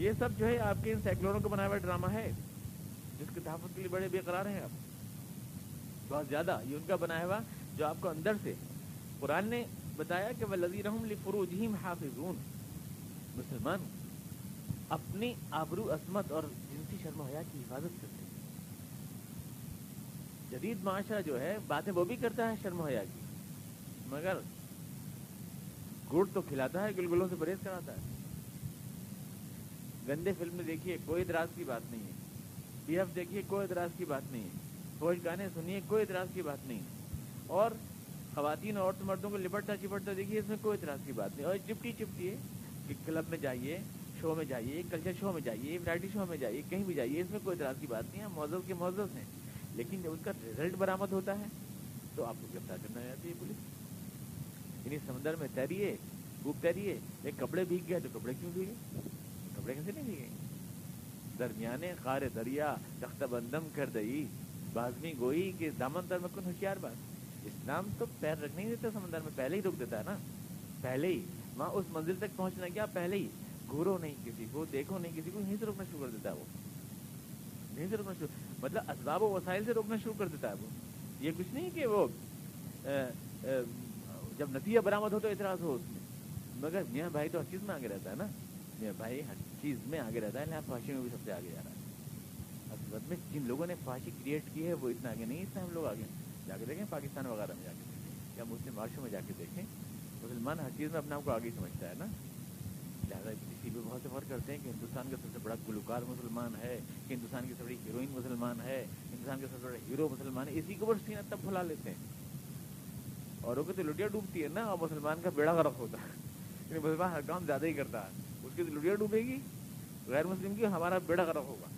یہ سب جو ہے آپ کے ان سیکولروں کو بنایا ہوا ڈرامہ ہے، جس کے تحفظ کے لیے بڑے بے قرار ہیں آپ۔ بہت زیادہ یہ ان کا بنایا ہوا جو آپ کو اندر سے قرآن نے بتایا کہ وہ لذی فروجیم حافظون۔ مسلمان، اپنی آبرو عصمت اور جنسی شرم حیا کی حفاظت کرتے ہیں۔ جدید معاشرہ جو ہے، باتیں وہ بھی کرتا ہے شرم حیا کی۔ مگر گڑ تو کھلاتا ہے، گلگلوں سے پرہیز کراتا ہے۔ گندے فلم میں دیکھیے، کوئی اعتراض کی بات نہیں ہے۔ پی ایف دیکھیے، کوئی اعتراض کی بات نہیں ہے۔ فوج گانے سنیے، کوئی اعتراض کی بات نہیں۔ اور خواتین اور عورت مردوں کو لپٹتا چپٹتا دیکھیے، اس میں کوئی اعتراض کی بات نہیں۔ اور چپٹی چپٹی ہے کہ کلب میں جائیے، شو میں جائیے کلچر شو میں جائیے ورائٹی شو میں جائیے، کہیں بھی جائیے، اس میں کوئی اعتراض کی بات نہیں۔ ہے موزوں کے موزوں ہیں، لیکن جب اس کا رزلٹ برآمد ہوتا ہے تو آپ کو گرفتار کرنا چاہتی ہے پولیس۔ یعنی سمندر میں تیریے خوب تیریے، ایک کپڑے بھیگ گئے تو کپڑے کیوں بھیگے؟ کپڑے کیسے نہیں بھیگے؟ درمیانے خار دریا تخت بندم کر دئی۔ بازمی گوئی کہ دامن در میں کن ہوشیار بات۔ اسلام تو پیر رکھ نہیں دیتا، سمندر میں پہلے ہی رک دیتا ہے نا۔ پہلے ہی۔ وہاں اس منزل تک پہنچنا کیا؟ پہلے ہی۔ گھورو نہیں کسی کو دیکھو نہیں کسی کو، یہیں سے روکنا شروع کر دیتا ہے وہ۔ یہیں سے روکنا شروع۔ مطلب اسباب و وسائل سے روکنا شروع کر دیتا ہے وہ۔ یہ کچھ نہیں کہ وہ جب نتیجہ برآمد ہو تو اعتراض ہو اس میں۔ مگر میاں بھائی تو ہر چیز میں آگے رہتا ہے نا۔ میاں بھائی ہر چیز میں آگے رہتا ہے، لہٰذا فاشی میں بھی سب سے آگے جا رہا ہے۔ میں جن لوگوں نے فحاشی کریٹ کی ہے، وہ اتنا آگے نہیں اتنا ہم لوگ آگے جا کے دیکھیں، پاکستان وغیرہ میں جا کے دیکھیں، یا مسلم معاشروں میں جا کے دیکھیں۔ مسلمان ہر چیز میں اپنے آپ کو آگے سمجھتا ہے نا۔ لہٰذا کسی بھی بہت سے فرق کرتے ہیں کہ ہندوستان کا سب سے بڑا گلوکار مسلمان ہے، کہ ہندوستان کی سب بڑی ہیروئن مسلمان ہے، ہندوستان کا سب سے بڑا ہیرو مسلمان ہے اسی کو بس سینہ تب بھلا لیتے ہیں۔ اوروں کو تو لٹیا ڈوبتی ہے نا، اور مسلمان کا بیڑا غرق ہوتا ہے۔ یعنی مسلمان ہر کام زیادہ ہی کرتا ہے۔ اس کی تو لٹیا ڈوبے گی، غیر مسلم کی ہمارا بیڑا غرق ہوگا۔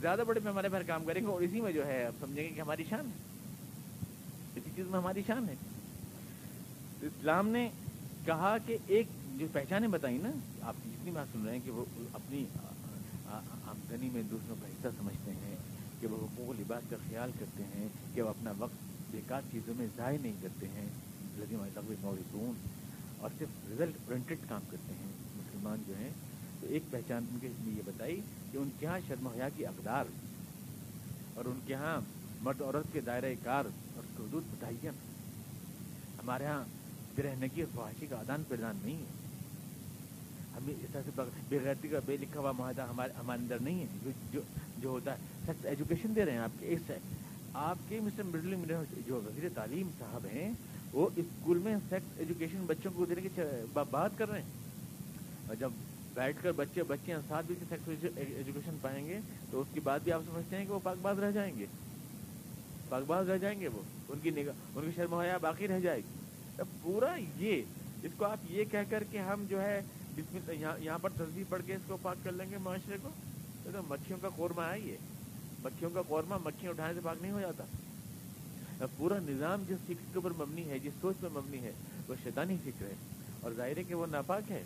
زیادہ بڑے پیمانے پر کام کریں گے اور اسی میں جو ہے اب سمجھیں گے کہ ہماری شان ہے۔ اسی چیز میں ہماری شان ہے۔ اسلام نے کہا کہ ایک جو پہچانیں بتائی نا، آپ جتنی بات سن رہے ہیں کہ وہ اپنی آمدنی میں دوسروں کا حصہ سمجھتے ہیں، کہ وہ حقوق لباس کا خیال کرتے ہیں، کہ وہ اپنا وقت بیکار چیزوں میں ضائع نہیں کرتے ہیں۔ لذیم موردون اور صرف رزلٹ پرنٹڈ کام کرتے ہیں۔ مسلمان جو ہیں، تو ایک پہچان ان کے لیے یہ بتائی کہ ان کے یہاں شرم حیا کی اقدار اور ان کے یہاں مرد عورت کے دائرۂ کار اور حدود متعین ہمارے یہاں برہنگی اور خواہشی کا آدان پردان نہیں ہے۔ ہمیں اس طرح سے بےغیرتی کا بے لکھا ہوا معاہدہ ہمارے ہمارے اندر نہیں ہے۔ جو جو ہوتا ہے سیکس ایجوکیشن دے رہے ہیں آپ کے۔ اس آپ کے مسٹر مڈل جو وزیر تعلیم صاحب ہیں، وہ اسکول میں سیکس ایجوکیشن بچوں کو دینے کی بات کر رہے ہیں۔ اور جب بیٹھ کر بچے بچے ساتھ بھی سیکس ایجوکیشن پائیں گے، تو اس کی بات بھی آپ سمجھتے ہیں کہ وہ پاک باز رہ جائیں گے۔ پاک باز رہ جائیں گے وہ۔ ان کی نگاہ ان کی شرم حیا باقی رہ جائے گی۔ پورا یہ، اس کو آپ یہ کہہ کر کے ہم جو ہے جس میں یہاں پر تصدیق پڑھ کے اس کو پاک کر لیں گے معاشرے کو۔ تو مکھیوں کا قورمہ ہے یہ۔ مکھیوں کا قورمہ مکھیاں اٹھانے سے پاک نہیں ہو جاتا۔ پورا نظام جس فکر کے اوپر مبنی ہے، جس سوچ پہ مبنی ہے، وہ شیطانی فکر ہے۔ اور ظاہر ہے کہ وہ ناپاک ہے۔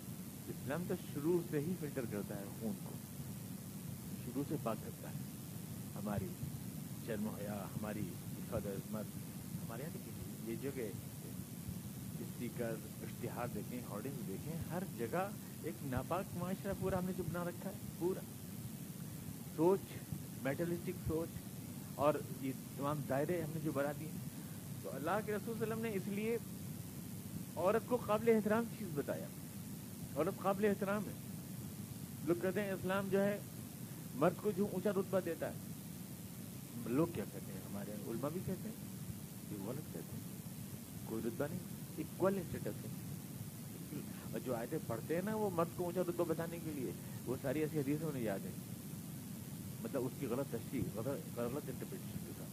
اسلام تو شروع سے ہی فلٹر کرتا ہے خون کو۔ شروع سے پاک کرتا ہے۔ ہماری شرم حیا، ہماری حفاظت عظمت ہمارے یہاں دیکھیے جی، یہ جو کہ اسپیکر، اشتہار دیکھیں، ہارڈنگ دیکھیں، ہر جگہ ایک ناپاک معاشرہ پورا ہم نے جو بنا رکھا ہے، پورا۔ سوچ، میٹلسٹک سوچ اور یہ تمام دائرے ہم نے جو بنا دیے۔ تو اللہ کے رسول وسلم نے اس لیے عورت کو قابل احترام چیز بتایا۔ عورت قابل احترام ہے۔ لوگ کہتے ہیں اسلام جو ہے مرد کو جو اونچا رتبہ دیتا ہے۔ لوگ کیا کہتے ہیں؟ ہمارے علماء بھی کہتے ہیں۔ کہ غلط کہتے ہیں۔ کوئی رتبہ نہیں اکول اسٹیٹس ہے۔ اور جو آیتیں پڑھتے ہیں نا وہ مرد کو اونچا رتبہ بتانے کے لیے، وہ ساری ایسی حدیثیں انہیں یاد ہیں۔ مطلب اس کی غلط تشریح غلط غلط انٹرپریٹیشن کے ساتھ۔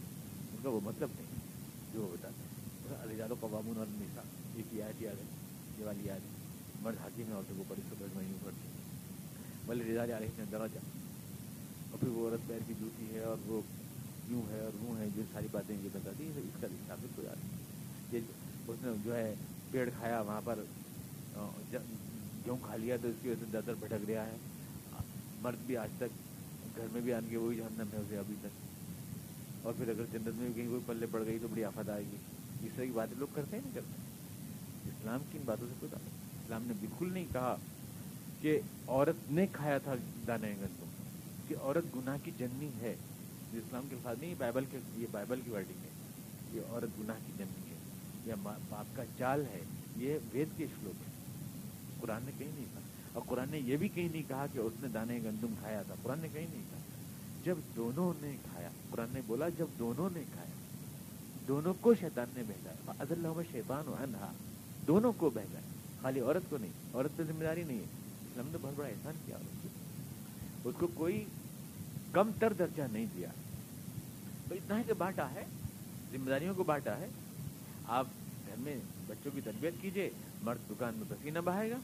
ان کا وہ مطلب نہیں، جو وہ بتاتے ہیں۔ علی جادو قوامون اور نسا ایک آیت یاد ہے؟ یہ والی یاد ہے۔ مرد حاکم ہے عورتوں کو پڑی سو بیٹھ مہینے پڑتی بھلے رضا علیہ نے درجہ۔ اور پھر وہ عورت پیر کی جوتی ہے اور وہ یوں ہے اور وہ ہے جو ساری باتیں یہ بتاتی ہے اس کا ثابت ہو جاتی ہے یہ اس نے جو ہے پیڑ کھایا، وہاں پر گیہوں کھا لیا تو اس کی وجہ سے در در بھٹک رہا ہے۔ مرد بھی آج تک گھر میں بھی آن کے وہی جہنم ہے اسے ابھی تک۔ اور پھر اگر جنت میں بھی کہیں کوئی پلے پڑ گئی تو بڑی آفت آئے گی۔ اس طرح کی باتیں لوگ کرتے ہیں، نہیں کرتے۔ اسلام کی ان باتوں سے کوئی تعلق اسلام نے بالکل نہیں کہا کہ عورت نے کھایا تھا دانے گندم کہ عورت گناہ کی جننی ہے۔ یہ اسلام کے الفاظ نہیں، بائبل کے، یہ بائبل کی ورڈنگ ہے۔ یہ عورت گناہ کی جننی ہے، یا باپ کا چال ہے، یہ وید کے شلوک ہے قرآن نے کہیں نہیں کہا۔ اور قرآن نے یہ بھی کہیں نہیں کہا کہ اس نے دانے گندم کھایا تھا۔ قرآن نے کہیں نہیں کہا۔ جب دونوں نے کھایا، قرآن نے بولا جب دونوں نے کھایا، دونوں کو شیطان نے بھیجا عدل شیطان و انہا دونوں کو بھیجا خالی عورت کو نہیں، عورت پہ ذمہ داری نہیں ہے۔ اسلام نے بہت بڑا احسان کیا عورت کو، اس کو کوئی کم تر درجہ نہیں دیا۔ تو اتنا ہے کہ بانٹا ہے، ذمہ داریوں کو بانٹا ہے۔ آپ گھر میں بچوں کی تربیت کیجیے مرد دکان میں پسینہ بہائے گا۔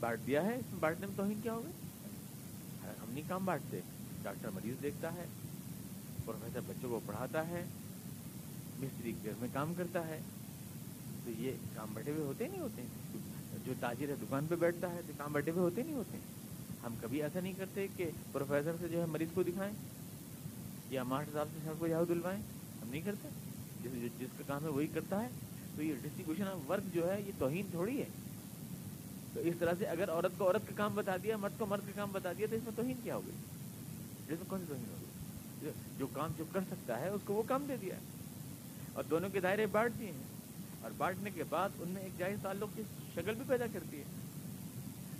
بانٹ دیا ہے، اس میں بانٹنے میں توہین کیا ہوگا؟ ہم نہیں کام بانٹتے، ڈاکٹر مریض دیکھتا ہے، پروفیسر بچوں کو پڑھاتا ہے، مستری گھر میں کام کرتا ہے۔ تو یہ کام بیٹھے ہوئے ہوتے نہیں ہوتے؟ ہیں جو تاجر ہے دکان پہ بیٹھتا ہے تو کام بیٹھے ہوئے ہوتے نہیں ہوتے؟ ہم کبھی ایسا نہیں کرتے کہ پروفیسر سے جو ہے مریض کو دکھائیں یا ماسٹر صاحب سے سب کو جاؤ دلوائیں، ہم نہیں کرتے۔ جس جس کا کام ہے وہی کرتا ہے۔ تو یہ ڈسٹریبیوشن آف ورک جو ہے، یہ توہین تھوڑی ہے۔ تو اس طرح سے اگر عورت کو عورت کا کام بتا دیا، مرد کو مرد کا کام بتا دیا، تو اس میں توہین کیا ہوگی؟ اس میں کون سی توہین ہوگی؟ جو کام جو کر سکتا ہے، اس کو وہ کام دے دیا اور دونوں کے دائرے بانٹ دیے ہیں۔ اور بانٹنے کے بعد ان میں ایک جائز تعلق کی شکل بھی پیدا کرتی ہے۔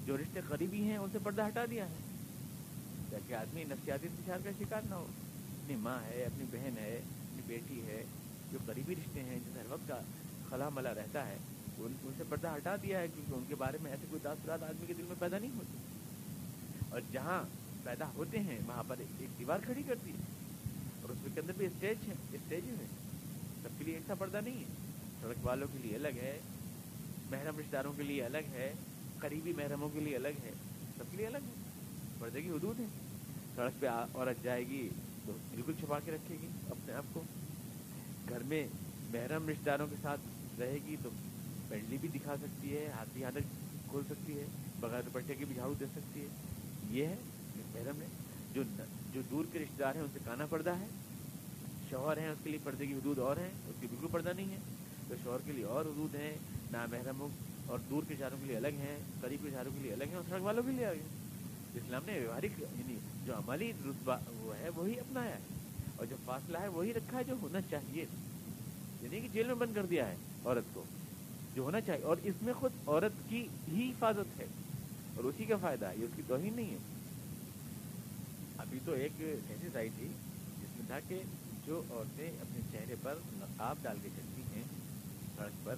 جو رشتے قریبی ہیں، ان سے پردہ ہٹا دیا ہے۔ تاکہ آدمی نفسیاتی انتشار کا شکار نہ ہو۔ اپنی ماں ہے، اپنی بہن ہے، اپنی بیٹی ہے، جو قریبی رشتے ہیں، جس ہر وقت کا خلا ملا رہتا ہے ان سے پردہ ہٹا دیا ہے، کیونکہ ان کے بارے میں ایسے کوئی تاثرات آدمی کے دل میں پیدا نہیں ہوتی اور جہاں پیدا ہوتے ہیں، وہاں پر ایک دیوار کھڑی کرتی ہے۔ اور اس کے اندر بھی اسٹیج ہے اسٹیجز ہیں۔ سب کے لیے ایک سا پردہ نہیں ہے۔ سڑک والوں کے لیے الگ ہے محرم رشتہ داروں کے لیے الگ ہے، قریبی محرموں کے لیے الگ ہے، سب کے لیے الگ ہے۔ پردے کی حدود ہے سڑک پہ عورت جائے گی تو بالکل چھپا کے رکھے گی اپنے آپ کو۔ گھر میں محرم رشتہ داروں کے ساتھ رہے گی تو پینڈلی بھی دکھا سکتی ہے ہاتھ بھی ہاتھ کھول سکتی ہے، بغیر دوپٹے کے بھی جھاڑو دے سکتی ہے۔ یہ ہے محرم نے جو جو دور کے رشتے دار ہیں، ان سے کانا پردہ ہے۔ شوہر ہیں، اس کے لیے پردے کی حدود اور ہیں، اس کی بالکل پردہ نہیں ہے۔ تو شوہر کے لیے اور حدود ہیں۔ نامحرموں اور دور کے اشاروں کے لیے الگ ہیں، قریب کے اشاروں کے لیے الگ ہیں اور سڑک والوں کے لیے الگ ہیں۔ اسلام نے ویوہارک یعنی جو عملی رتبہ وہ ہے، وہی اپنایا ہے۔ اور جو فاصلہ ہے، وہی رکھا ہے جو ہونا چاہیے۔ یعنی کہ جیل میں بند کر دیا ہے عورت کو، جو ہونا چاہیے۔ اور اس میں خود عورت کی ہی حفاظت ہے اور اسی کا فائدہ ہے، یہ اس کی توہین نہیں ہے۔ ابھی تو ایک ایسی آئی تھی جس میں تھا کہ جو عورتیں اپنے چہرے پر نقاب ڈال کے چلتی ہیں، سڑک پر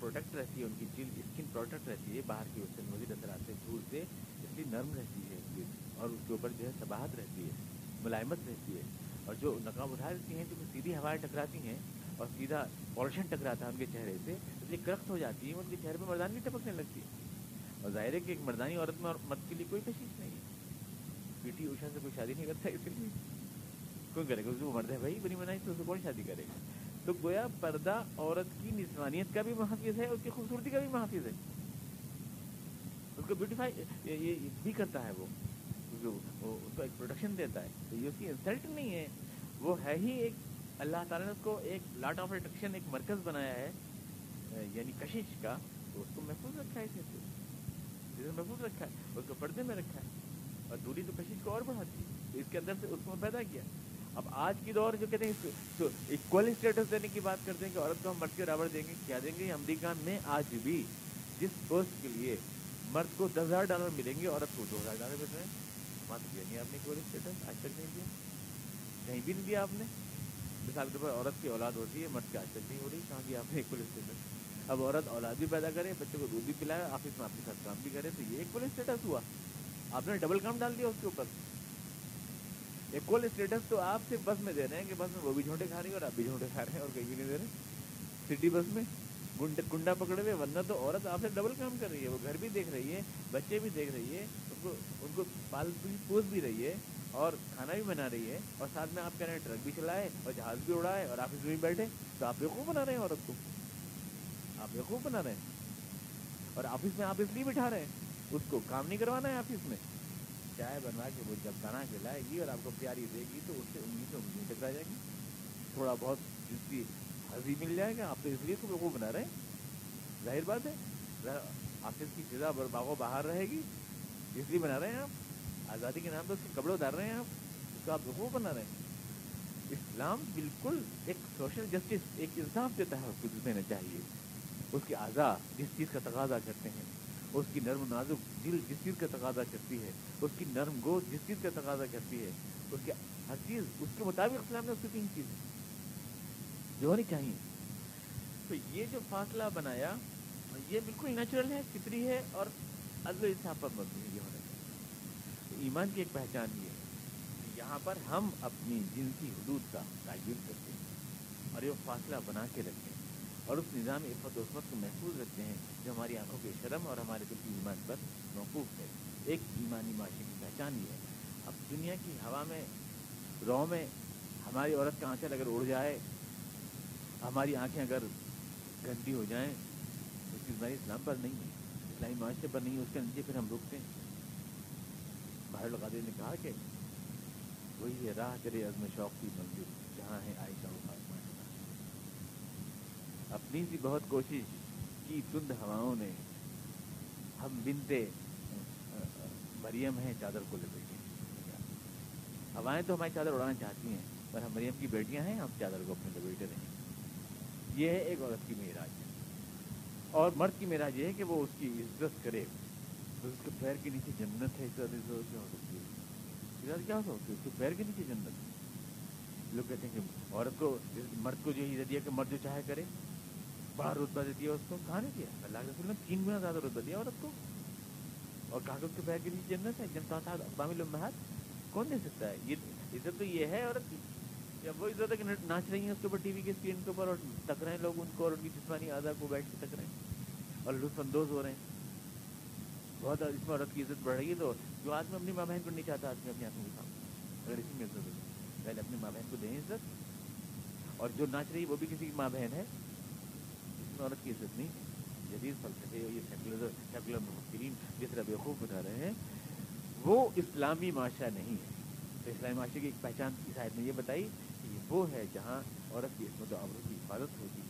پروٹیکٹ رہتی ہے، ان کی جلد اسکن پروٹیکٹ رہتی ہے، باہر کی اس سے مزید اثرات سے دھول سے اس لیے نرم رہتی ہے جلد اور اس کے اوپر جو ہے سباہت رہتی ہے، ملائمت رہتی ہے۔ اور جو نقاب اٹھا دیتی ہیں تو سیدھی ہوائیں ٹکراتی ہیں، اور سیدھا پالوشن ٹکراتا ہے ان کے چہرے سے، اس لیے کرخت ہو جاتی ہے ان کے چہرے پہ مردانی ٹپکنے لگتی ہے اور ظاہر ہے کہ ایک مردانی عورت میں اور مرد کے لیے کوئی کشش نہیں ہے۔ پی ٹی اوشا سے کوئی شادی نہیں کرتا اس لیے۔ کون کرے گا؟ اس کو مرد ہے بھائی، بنی بنائی تو اس کو کون شادی کرے گا؟ تو گویا پردہ عورت کی نسوانیت کا بھی محافظ ہے اس کی خوبصورتی کا بھی محافظ ہے۔ اس کو بیوٹیفائی بھی کرتا ہے وہ۔ اس کو ایک پروٹیکشن دیتا ہے۔ تو یہ اس کی انسلٹ نہیں ہے۔ وہ ہے ہی ایک اللہ تعالیٰ نے اس کو ایک لاٹ آف اٹریکشن ایک مرکز بنایا ہے یعنی کشش کا۔ تو اس کو محفوظ رکھا ہے اسے محفوظ رکھا ہے۔ اس کو پردے میں رکھا ہے۔ اور دوری تو کشش کو اور بڑھاتی ہے۔ اس کے اندر سے اس کو پیدا کیا۔ اب آج کی دور جو کہتے ہیں اکول اسٹیٹس دینے کی بات کرتے ہیں کہ عورت کو ہم مرد کے برابر دیں گے، کیا دیں گے؟ امریکہ میں آج بھی جس پوسٹ کے لیے مرد کو دس ہزار ڈالر ملیں گے، عورت کو دو ہزار ڈالر مل رہے ہیں۔ وہاں تو دیا نہیں آپ نے اکول اسٹیٹس آج تک نہیں دیا۔ کہیں بھی نہیں دیا آپ نے۔ مثال کے طور پر عورت کی اولاد ہوتی ہے، مرد کی آج تک نہیں ہو رہی، کہاں کی آپ نے اکول اسٹیٹس اب عورت اولاد بھی پیدا کرے، بچے کو دودھ بھی پلائے آفس میں آپ کے ساتھ کام بھی کرے، تو یہ اکول اسٹیٹس ہوا۔ آپ نے ڈبل کام ڈال دیا اس کے اوپر۔ اکول اسٹیٹس تو آپ صرف بس میں دے رہے ہیں کہ بس میں وہ بھی جھونٹے کھا رہی ہے اور آپ بھی جھونٹے کھا رہے ہیں اور کہیں بھی نہیں دے رہے سٹی بس میں کنڈا پکڑے ہوئے، ورنہ تو عورت آپ سے ڈبل کام کر رہی ہے، وہ گھر بھی دیکھ رہی ہے، بچے بھی دیکھ رہی ہے، ان کو ان کو پال پوس بھی رہی ہے اور کھانا بھی بنا رہی ہے اور ساتھ میں آپ کہہ رہے ہیں ٹرک بھی چلائے اور جہاز بھی اڑائے اور آفس میں بھی بیٹھے، تو آپ بیوقوف بنا رہے ہیں عورت کو۔ آپ بیوقوف بنا رہے ہیں اور آفس میں آپ اس لیے بٹھا رہے ہیں۔ اس کو کام نہیں کروانا ہے آفس میں۔ چائے بنوا کے وہ جب بنا کے لائے گی اور آپ کو پیاری دے گی تو اس سے انگلی سے انگلی ٹکرا جائے گی۔ تھوڑا بہت جس کی ہنسی مل جائے گا، آپ تو اس لیے تو وہ بنا رہے ہیں۔ ظاہر بات ہے آفس کی فضا باغ و باہر رہے گی، اس لیے بنا رہے ہیں آپ۔ آزادی کے نام پہ اس کے کپڑے اتار رہے ہیں آپ، اس کو آپ وہ بنا رہے ہیں۔ اسلام بالکل ایک سوشل جسٹس، ایک انصاف دیتا ہے اس کو دینا چاہیے۔ اس کے اعضاء جس چیز کا تقاضا کرتے ہیں۔ اس کی نرم نازک دل جس چیز کا تقاضا کرتی ہے اس کی نرم گود جس چیز کا تقاضا کرتی ہے، اس کے ہر چیز، اس کے مطابق اسلام نے اس کی تین چیز جو ہونی چاہیے۔ تو یہ جو فاصلہ بنایا، یہ بالکل نیچرل ہے، فطری ہے، اور عدل و انصاف پر مبنی ہے، یہ ہونا چاہیے۔ ایمان کی ایک پہچان یہ ہے یہاں پر ہم اپنی جنسی حدود کا تعین کرتے ہیں اور یہ فاصلہ بنا کے رکھیں اور اس نظام عفت و عصمت کو محفوظ رکھتے ہیں جو ہماری آنکھوں کے شرم اور ہمارے دل کی ایمان پر موقوف ہے۔ ایک ایمانی معاشرے کی پہچان یہ ہے۔ اب دنیا کی ہوا میں، رو میں ہماری عورت کا آنچل اگر اڑ جائے، ہماری آنکھیں اگر گندی ہو جائیں اس کی بیماری اسلام پر نہیں ہے۔ اسلامی معاشرے پر نہیں ہے، اس کے نیچے پھر ہم رکتے ہیں۔ باہر القادر نے کہا کہ وہی ہے، راہ کرے عزم شوق کی منزل، جہاں ہے عائشہ اپنی بہت کوشش کی تند ہواؤں نے۔ ہم بنتے مریم ہیں، چادر کو لپیٹے ہوائیں تو ہماری چادر اڑانا چاہتی ہیں، پر ہم مریم کی بیٹیاں ہیں، ہم چادر کو اپنے لپیٹے رہیں۔ یہ ہے ایک عورت کی معراج۔ اور مرد کی معراج یہ ہے کہ وہ اس کی عزت کرے۔ اس کے پیر کے نیچے جنت ہے، اس طرح کیا ہو سکتی ہے؟ کیا ہو سکتی ہے؟ اس کے پیر کے نیچے جنت۔ لوگ کہتے ہیں کہ عورت کو، مرد کو جو عزت دیا کہ مرد جو چاہے کرے۔ بڑا رتبہ دے دیا اس کو، کہاں نہیں دیا اللہ کے رسول نے تین گنا زیادہ رتبہ دیا عورت کو۔ اور کاغذ کے پیر کے لیے جنت ہے جنتا تھا عوامی لمحات کون دے سکتا ہے؟ یہ عزت تو یہ ہے عورت کی۔ جب وہ عزت ہے کہ ناچ رہی ہیں اس کے اوپر ٹی وی کے اسکرین کے اوپر اور تک رہے ہیں لوگ ان کو اور ان کی جسمانی اعضا کو بیٹھ کے تک رہے ہیں۔ اور لطف اندوز ہو رہے ہیں۔ بہت اس میں عورت کی عزت بڑھ رہی ہے تو جو آدمی اپنی ماں بہن کو نہیں چاہتا، آدمی اپنی آنکھوں کے سامنے۔ اگر اسی میں عزت ہو پہلے اپنی ماں بہن کو دیں عزت۔ اور جو ناچ رہی ہے وہ بھی کسی کی ماں بہن ہے۔ عورت کی عزت نہیں جدید فلسفے یہ سیکولر سیکولر مفکرین جس طرح بیوقوف بتا رہے ہیں، وہ اسلامی معاشرہ نہیں ہے۔ تو اسلامی معاشرے کی ایک پہچان کی شاید نے یہ بتائی کہ یہ وہ ہے جہاں عورت کی عصمت و عورت کی حفاظت ہوتی ہے۔